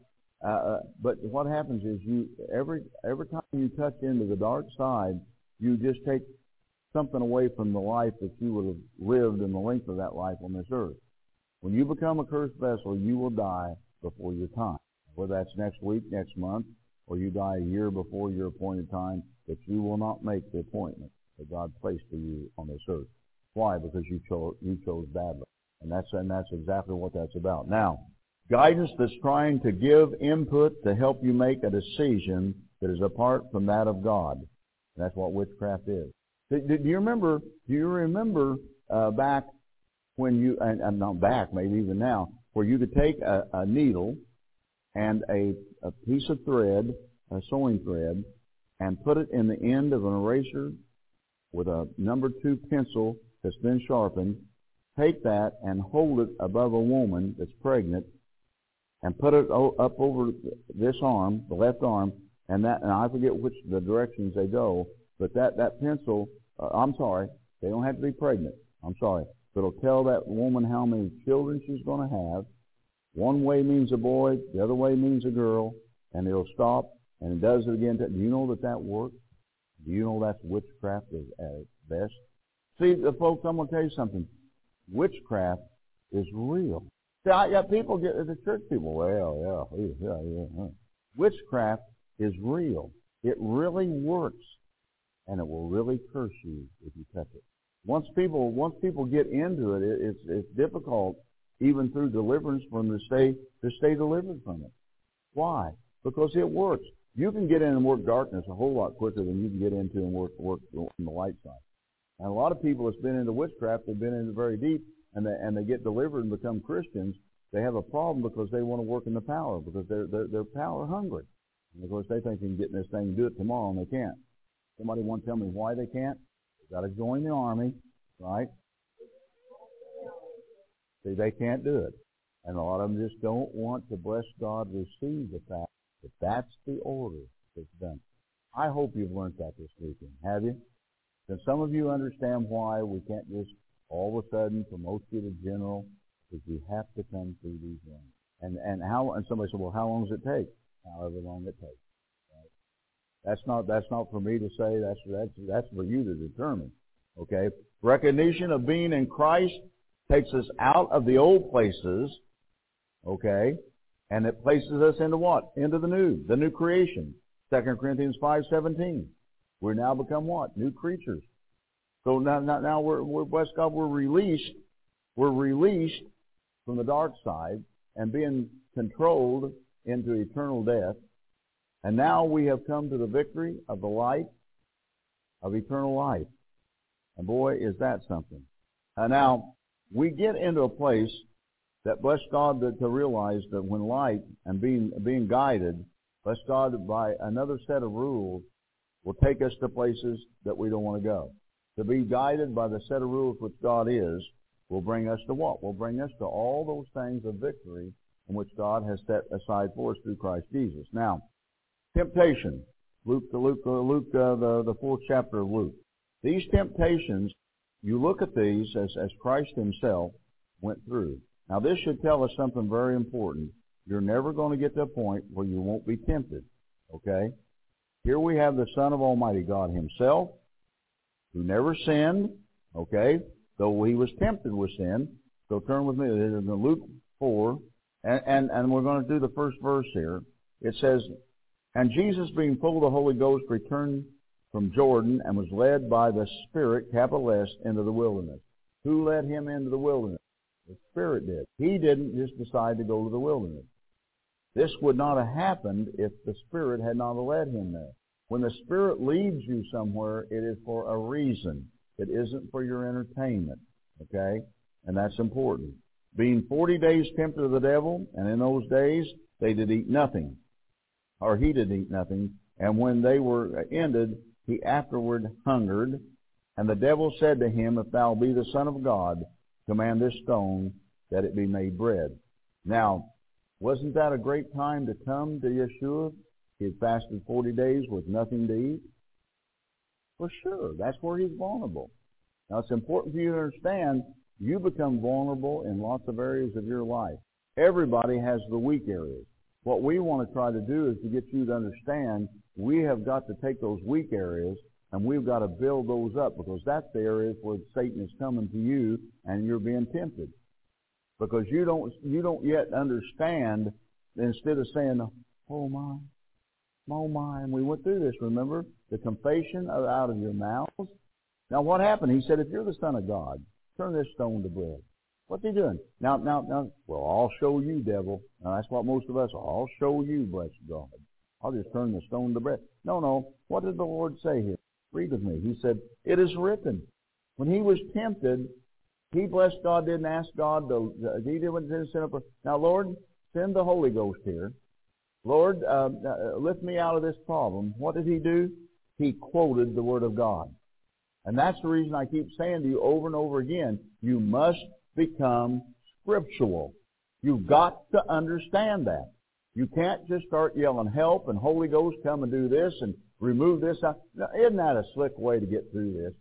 Uh, uh, but what happens is you every every time you touch into the dark side, you just take something away from the life that you would have lived in the length of that life on this earth. When you become a cursed vessel, you will die before your time. Whether that's next week, next month, or you die a year before your appointed time, that you will not make the appointment that God placed for you on this earth. Why? Because you chose you chose badly. And that's and that's exactly what that's about. Now, guidance that's trying to give input to help you make a decision that is apart from that of God. That's what witchcraft is. Do, you remember? Do you remember uh, back when you and, and not back, maybe even now, where you could take a, a needle and a, a piece of thread, a sewing thread, and put it in the end of an eraser with a number two pencil that's been sharpened. Take that and hold it above a woman that's pregnant, and put it up over this arm, the left arm, and that. And I forget which the directions they go, but that that pencil uh, I'm sorry, they don't have to be pregnant. I'm sorry. But it'll tell that woman how many children she's going to have. One way means a boy, the other way means a girl, and it'll stop, and it does it again. Do you know that that works? Do you know that's witchcraft is at best? See, the folks, I'm going to tell you something. Witchcraft is real. I got people get the church people. Well, yeah, yeah, yeah. yeah. Witchcraft is real. It really works and it will really curse you if you touch it. Once people once people get into it, it it's it's difficult even through deliverance from to stay to stay delivered from it. Why? Because it works. You can get in and work darkness a whole lot quicker than you can get into and work work on the light side. And a lot of people that's been into witchcraft, they've been into very deep, and they and they get delivered and become Christians. They have a problem because they want to work in the power because they're they're, they're power hungry. And of course, they think they can get in this thing and do it tomorrow, and they can't. Somebody want to tell me why they can't? They've got to join the army, right? See, they can't do it. And a lot of them just don't want to, bless God, receive the fact that that's the order that's done. I hope you've learned that this weekend. Have you? Can some of you understand why we can't just all of a sudden promote you to general? Because you have to come through these ranks. And, and how, and somebody said, well, how long does it take? However long it takes. That's not that's not for me to say. That's that's that's for you to determine. Okay. Recognition of being in Christ takes us out of the old places. Okay. And it places us into what? Into the new, the new creation. 2 Corinthians 5:17. We're now become what? New creatures. So now, now, now we're, we're, bless God, we're released. We're released from the dark side and being controlled into eternal death and now we have come to the victory of the light of eternal life. And boy, is that something. And now, we get into a place that, bless God, that to realize that when light and being, being guided, bless God, by another set of rules, will take us to places that we don't want to go. To be guided by the set of rules which God is, will bring us to what? Will bring us to all those things of victory in which God has set aside for us through Christ Jesus. Now, Temptation. Luke, Luke, Luke, uh, the, the fourth chapter of Luke. These temptations, you look at these as, as Christ himself went through. Now this should tell us something very important. You're never going to get to a point where you won't be tempted. Okay? Here we have the Son of Almighty God himself, who never sinned, okay, though he was tempted with sin. So turn with me to Luke 4, and, and, and we're going to do the first verse here. It says, and Jesus, being full of the Holy Ghost, returned from Jordan and was led by the Spirit, capital S, into the wilderness. Who led him into the wilderness? The Spirit did. He didn't just decide to go to the wilderness. This would not have happened if the Spirit had not led him there. When the Spirit leads you somewhere, it is for a reason. It isn't for your entertainment. Okay? And that's important. Being forty days tempted of the devil, and in those days they did eat nothing, or he did eat nothing, and when they were ended, he afterward hungered. And the devil said to him, If thou be the Son of God, command this stone that it be made bread. Now, wasn't that a great time to come to Yeshua? He had fasted 40 days with nothing to eat. Well, sure, that's where he's vulnerable. Now, it's important for you to understand you become vulnerable in lots of areas of your life. Everybody has the weak areas. What we want to try to do is to get you to understand we have got to take those weak areas and we've got to build those up because that's the areas where Satan is coming to you and you're being tempted. Because you don't, you don't yet understand, instead of saying, oh my, oh my, and we went through this, remember? The confession out of your mouths. Now what happened? He said, if you're the Son of God, turn this stone to bread. What's he doing? Now, now, now, well, I'll show you, devil. Now, that's what most of us are. I'll show you, bless God. I'll just turn the stone to bread. No, no. What did the Lord say here? Read with me. He said, it is written. When he was tempted, he, blessed God, didn't ask God to, he didn't send up. Now, Lord, send the Holy Ghost here. Lord, uh, uh, lift me out of this problem. What did he do? He quoted the Word of God. And that's the reason I keep saying to you over and over again, you must become scriptural. You've got to understand that. You can't just start yelling help and Holy Ghost come and do this and remove this. Isn't that a slick way to get through this?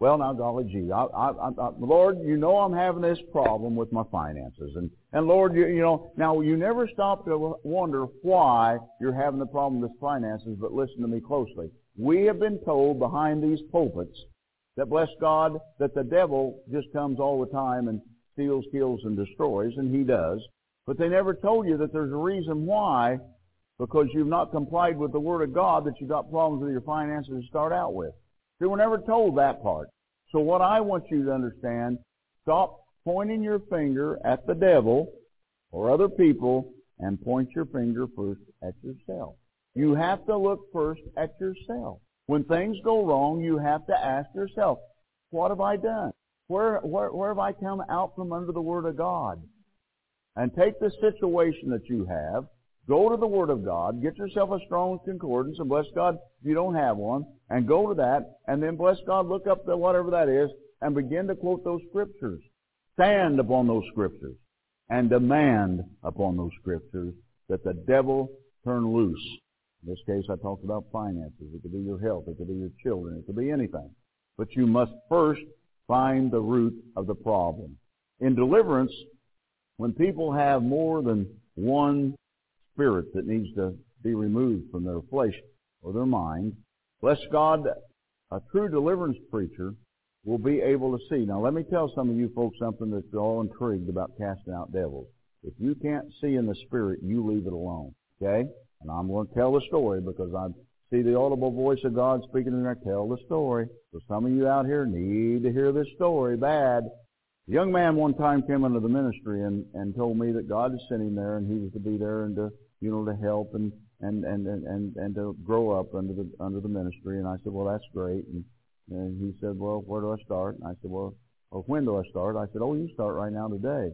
Well, now, golly gee, I, I, I, Lord, you know I'm having this problem with my finances, and and Lord, you, you know, now you never stop to wonder why you're having the problem with finances, but listen to me closely. We have been told behind these pulpits that bless God, that the devil just comes all the time and steals, kills, and destroys, and he does. But they never told you that there's a reason why, because you've not complied with the Word of God, that you've got problems with your finances to start out with. See, we're never told that part. So what I want you to understand, stop pointing your finger at the devil or other people and point your finger first at yourself. You have to look first at yourself. When things go wrong, you have to ask yourself, what have I done? Where, where, where have I come out from under the Word of God? And take the situation that you have, go to the Word of God, get yourself a strong concordance, and bless God if you don't have one, and go to that, and then bless God, look up whatever that is, and begin to quote those scriptures. Stand upon those scriptures, and demand upon those scriptures that the devil turn loose in this case, I talked about finances. It could be your health. It could be your children. It could be anything. But you must first find the root of the problem. In deliverance, when people have more than one spirit that needs to be removed from their flesh or their mind, bless God, a true deliverance preacher will be able to see. Now let me tell some of you folks something that's all intrigued about casting out devils. If you can't see in the spirit, you leave it alone. Okay? And I'm going to tell the story because I see the audible voice of God speaking in there. Tell the story. So some of you out here need to hear this story bad. A young man one time came into the ministry and, and told me that God is sending there and he was to be there and to, you know, to help and, and, and, and, and, to grow up under the, under the ministry. And I said, well, that's great. And, and he said, well, where do I start? And I said, well, well, when do I start? I said, oh, you start right now today.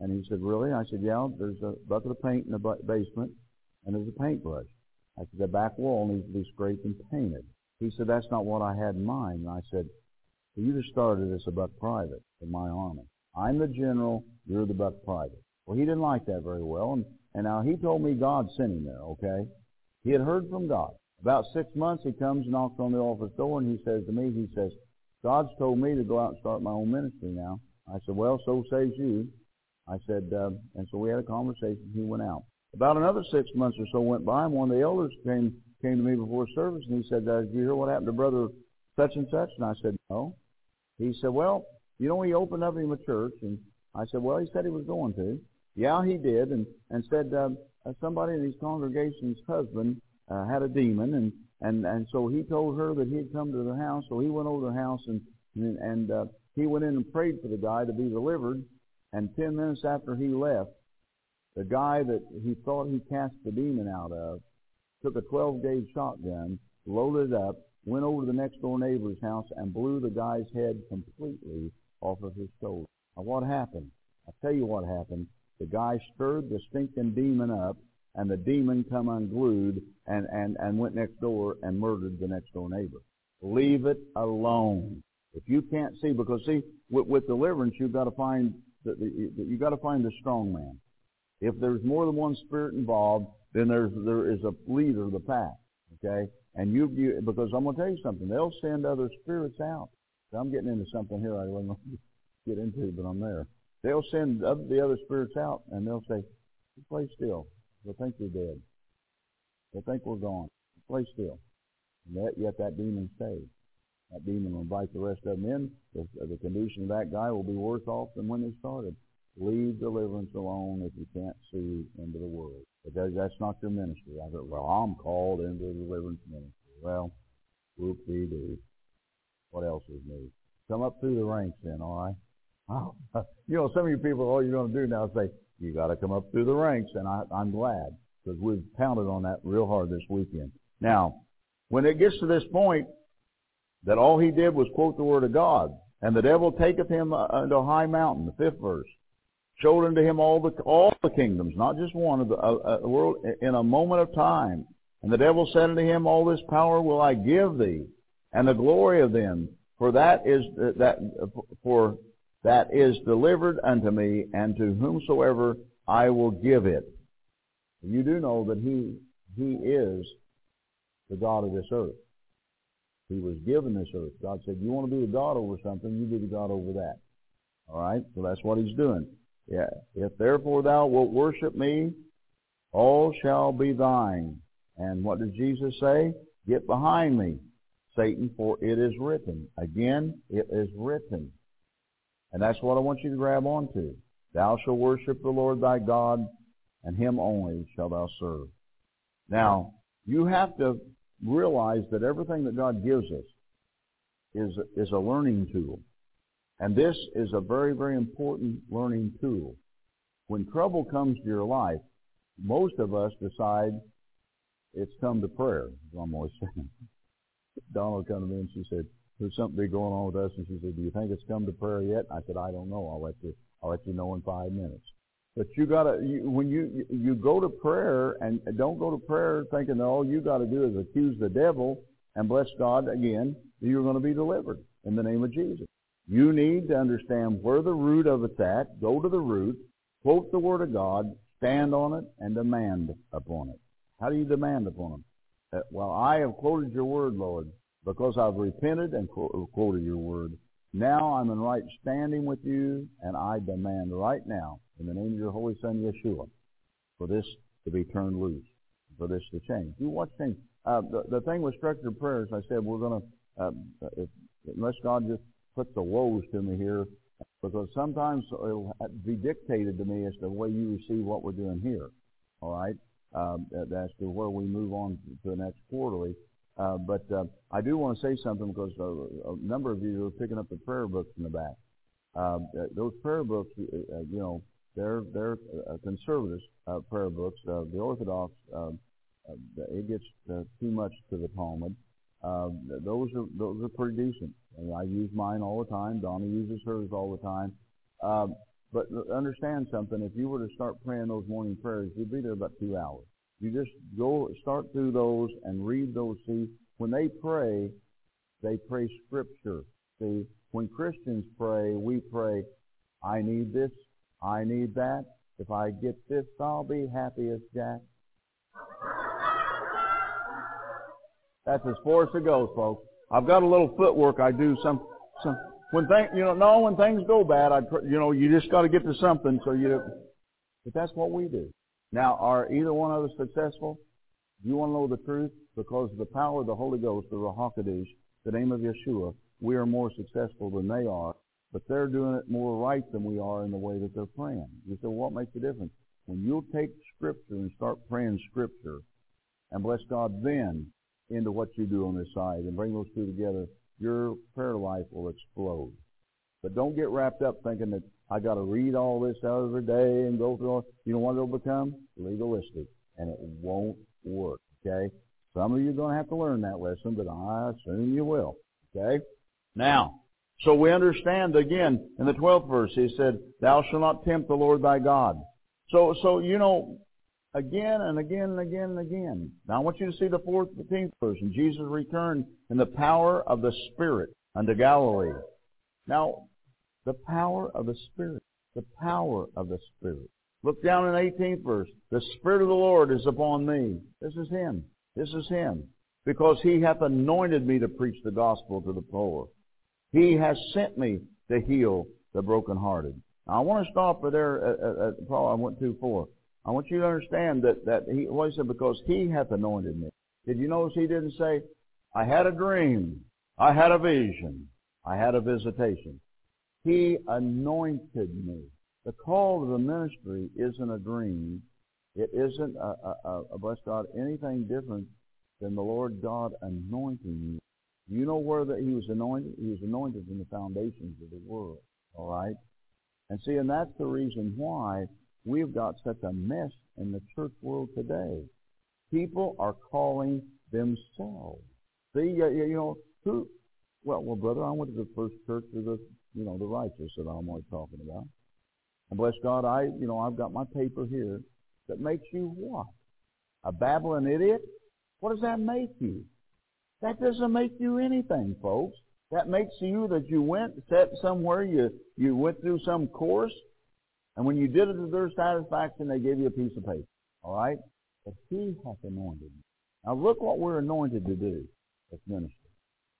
And he said, really? I said, yeah, there's a bucket of paint in the basement and there's a paintbrush. I said, the back wall needs to be scraped and painted. He said, that's not what I had in mind. And I said, well, you just started as a buck private in my army. I'm the general, you're the buck private. Well, he didn't like that very well, and, and now he told me God sent him there, okay? He had heard from God. About six months, he comes, knocks on the office door, and he says to me, he says, God's told me to go out and start my own ministry now. I said, well, so says you. I said, uh, and so we had a conversation. He went out. About another six months or so went by, and one of the elders came came to me before service, and he said, uh, "Did you hear what happened to brother such and such?" And I said, "No." He said, "Well, you know, he opened up him a church," and I said, "Well, he said he was going to." Yeah, he did, and and said uh, somebody in his congregation's husband uh, had a demon, and and and so he told her that he'd come to the house, so he went over to the house and and, and uh, he went in and prayed for the guy to be delivered, And ten minutes after he left, the guy that he thought he cast the demon out of took a 12 gauge shotgun, loaded it up, went over to the next door neighbor's house and blew the guy's head completely off of his shoulder. Now what happened? I'll tell you what happened. The guy stirred the stinking demon up and the demon come unglued and, and, and went next door and murdered the next door neighbor. Leave it alone. If you can't see, because see, with, with deliverance, you've got to find the, the, you got to find the strong man. If there's more than one spirit involved, then there's there is a leader of the pack. Okay, and you, you because I'm going to tell you something. They'll send other spirits out. So I'm getting into something here I wasn't going to get into, but I'm there. They'll send the other spirits out, and they'll say, "Play still." They'll think you're dead. They'll think we're gone. Play still. That, yet that demon stays. That demon will invite the rest of them in. The, the condition of that guy will be worse off than when they started. Leave deliverance alone if you can't see into the world. Because that's not your ministry. I said, well, I'm called into the deliverance ministry. Well, whoop-dee-doo. What else is new? Come up through the ranks then, all right? Oh, you know, some of you people, all you're going to do now is say, you got to come up through the ranks, and I, I'm glad because we've pounded on that real hard this weekend. Now, when it gets to this point that all he did was quote the word of God, and the devil taketh him unto a high mountain, the fifth verse, showed unto him all the all the kingdoms, not just one of the uh, uh, world, in a moment of time. And the devil said unto him, All this power will I give thee, and the glory of them, for that is uh, that for that is delivered unto me, and to whomsoever I will give it. You do know that he he is the God of this earth. He was given this earth. God said, "You want to be the God over something, you be the God over that." All right, so that's what He's doing. Yeah. If therefore thou wilt worship me, all shall be thine. And what does Jesus say? Get behind me, Satan, for it is written. Again, it is written. And that's what I want you to grab onto. Thou shalt worship the Lord thy God, and him only shalt thou serve. Now, you have to realize that everything that God gives us is, is a learning tool. And this is a very, very important learning tool. When trouble comes to your life, most of us decide it's come to prayer, as I'm always saying. Donna come to me and she said, there's something big going on with us. And she said, do you think it's come to prayer yet? I said, I don't know. I'll let you, I'll let you know in five minutes. But you gotta, you, when you, you go to prayer and don't go to prayer thinking that all you gotta do is accuse the devil and bless God again, you're to be delivered in the name of Jesus. You need to understand where the root of it's at, go to the root, quote the Word of God, stand on it, and demand upon it. How do you demand upon Him? Uh, well, I have quoted your Word, Lord because I've repented and quoted your word. Now I'm in right standing with you, and I demand right now, in the name of your Holy Son, Yeshua, for this to be turned loose, for this to change. You watch things. Uh, the, the thing with structured prayers, I said we're going to, uh, unless God just puts the woes to me here, because sometimes it'll be dictated to me as to the way you receive what we're doing here. All right, um, as to where we move on to the next quarterly. Uh, but uh, I do want to say something because uh, a number of you are picking up the prayer books in the back. Um, uh, those prayer books, uh, you know, they're they're conservative prayer books. the Orthodox, um, it gets too much to the Talmud. Um, those are those are pretty decent. I, I use mine all the time. Donna uses hers all the time. Um, but understand something. If you were to start praying those morning prayers, you'd be there about two hours. You just go start through those and read those. See, when they pray, they pray scripture. See, when Christians pray, we pray, I need this, I need that. If I get this, I'll be happy as Jack. That's as far as it goes, folks. I've got a little footwork I do some, some, when things, you know, no, when things go bad, I, you know, you just got to get to something so you, but that's what we do. Now, are either one of us successful? Do you want to know the truth? Because of the power of the Holy Ghost, the Ruach HaKodesh, the name of Yeshua, we are more successful than they are, but they're doing it more right than we are in the way that they're praying. You say, well, what makes the difference? When you'll take Scripture and start praying Scripture and bless God then into what you do on this side and bring those two together, your prayer life will explode. But don't get wrapped up thinking that I got to read all this every day and go through all. You know what it'll become? Legalistic. And it won't work. Okay? Some of you are going to have to learn that lesson, but I assume you will. Okay? Now, so we understand again in the 12th verse, he said, Thou shalt not tempt the Lord thy God. So, so, you know, again and again and again and again. Now I want you to see the fourth, 14th verse. And Jesus returned in the power of the Spirit unto Galilee. Now, the power of the Spirit. The power of the Spirit. Look down in the 18th verse. The Spirit of the Lord is upon me. This is Him. This is Him. Because He hath anointed me to preach the gospel to the poor. He has sent me to heal the brokenhearted. Now, I want to stop right there at, at, at the I went too far. I want you to understand that, that he, what he said, because he hath anointed me. Did you notice he didn't say, I had a dream, I had a vision, I had a visitation. He anointed me. The call to the ministry isn't a dream. It isn't, a, a, a, a bless God, anything different than the Lord God anointing you. You know where that he was anointed? He was anointed in the foundations of the world. All right? And see, and that's the reason why we've got such a mess in the church world today. People are calling themselves. See, you know, who, well, well, brother, I went to the first church of the, you know, the righteous that I'm always talking about. And bless God, I, you know, I've got my paper here that makes you what? A babbling idiot? What does that make you? That doesn't make you anything, folks. That makes you that you went, sat somewhere, you, you went through some course, and when you did it to their satisfaction, they gave you a piece of paper. All right? But he hath anointed me. Now look what we're anointed to do as ministry.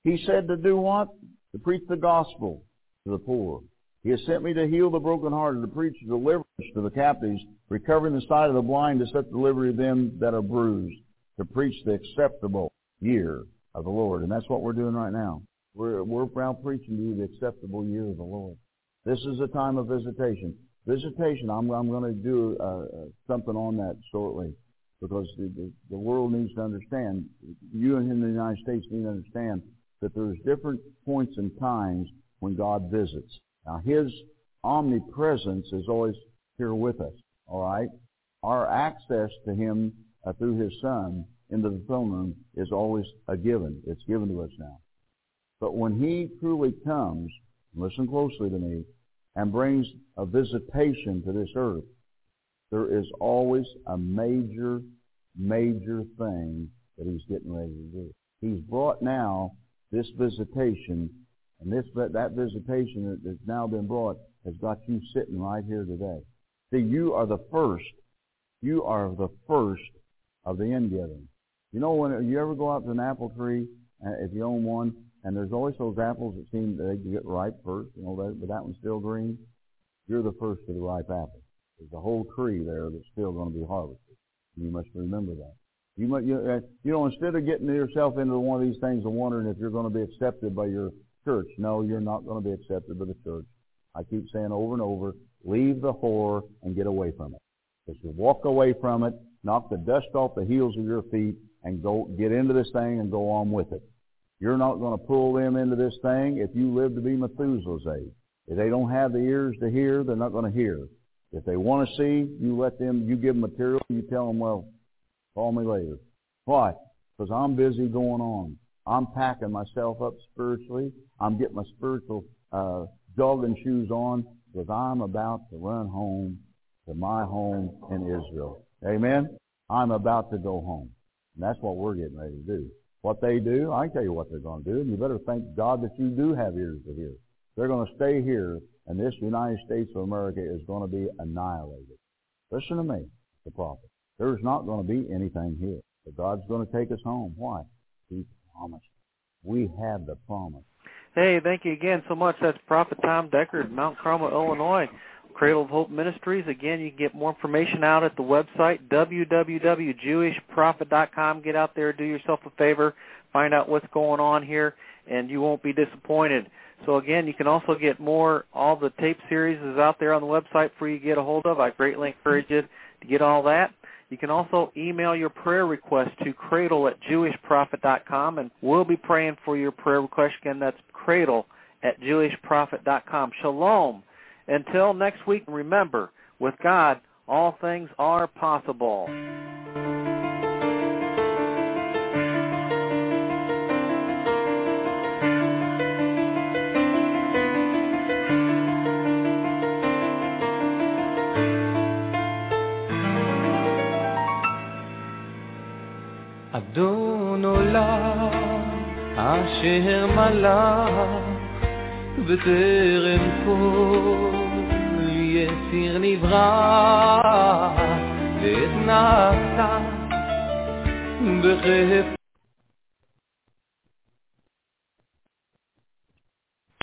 He said to do what? To preach the gospel the poor. He has sent me to heal the brokenhearted, to preach deliverance to the captives, recovering the sight of the blind, to set the liberty of them that are bruised, to preach the acceptable year of the Lord. And that's what we're doing right now. We're, we're now preaching to you the acceptable year of the Lord. This is a time of visitation. Visitation, I'm, I'm going to do uh, uh, something on that shortly because the, the, the world needs to understand, you and in the United States need to understand that there's different points and times when God visits. Now His omnipresence is always here with us, alright? Our access to Him uh, through His Son into the throne room is always a given. It's given to us now. But when He truly comes, listen closely to me, and brings a visitation to this earth, there is always a major, major thing that He's getting ready to do. He's brought now this visitation, and this that visitation that's now been brought has got you sitting right here today. See, you are the first. You are the first of the gathering. You know, when you ever go out to an apple tree, uh, if you own one, and there's always those apples that seem they get ripe first, you know, that, but that one's still green. You're the first of the ripe apples. There's a whole tree there that's still going to be harvested. You must remember that. You might, you, uh, you know, instead of getting yourself into one of these things and wondering if you're going to be accepted by your church, no, you're not going to be accepted by the church. I keep saying over and over, leave the whore and get away from it. If you walk away from it, knock the dust off the heels of your feet, and go get into this thing and go on with it. You're not going to pull them into this thing if you live to be Methuselah's age. If they don't have the ears to hear, they're not going to hear. If they want to see, you let them, you give them material, you tell them, well, call me later. Why? Because I'm busy going on. I'm packing myself up spiritually. I'm getting my spiritual uh, jogging shoes on because I'm about to run home to my home in Israel. Amen? I'm about to go home. And that's what we're getting ready to do. What they do, I can tell you what they're going to do, and you better thank God that you do have ears to hear. They're going to stay here, and this United States of America is going to be annihilated. Listen to me, the prophet. There's not going to be anything here. But God's going to take us home. Why? He promised. We have the promise. Hey, thank you again so much. That's Prophet Tom Deckard, Mount Carmel, Illinois. Cradle of Hope Ministries. Again, you can get more information out at the website, www.jewishprophet.com. Get out there, do yourself a favor, find out what's going on here, and you won't be disappointed. So again, you can also get more, all the tape series is out there on the website for you to get a hold of. I greatly encourage you to get all that. You can also email your prayer request to cradle at jewishprophet.com, and we'll be praying for your prayer request. Again, that's cradle at jewishprophet.com. Shalom. Until next week, remember, with God, all things are possible. אדון עולם אשר מלך בטרם כל יציר נברא ואת נעשה בכיף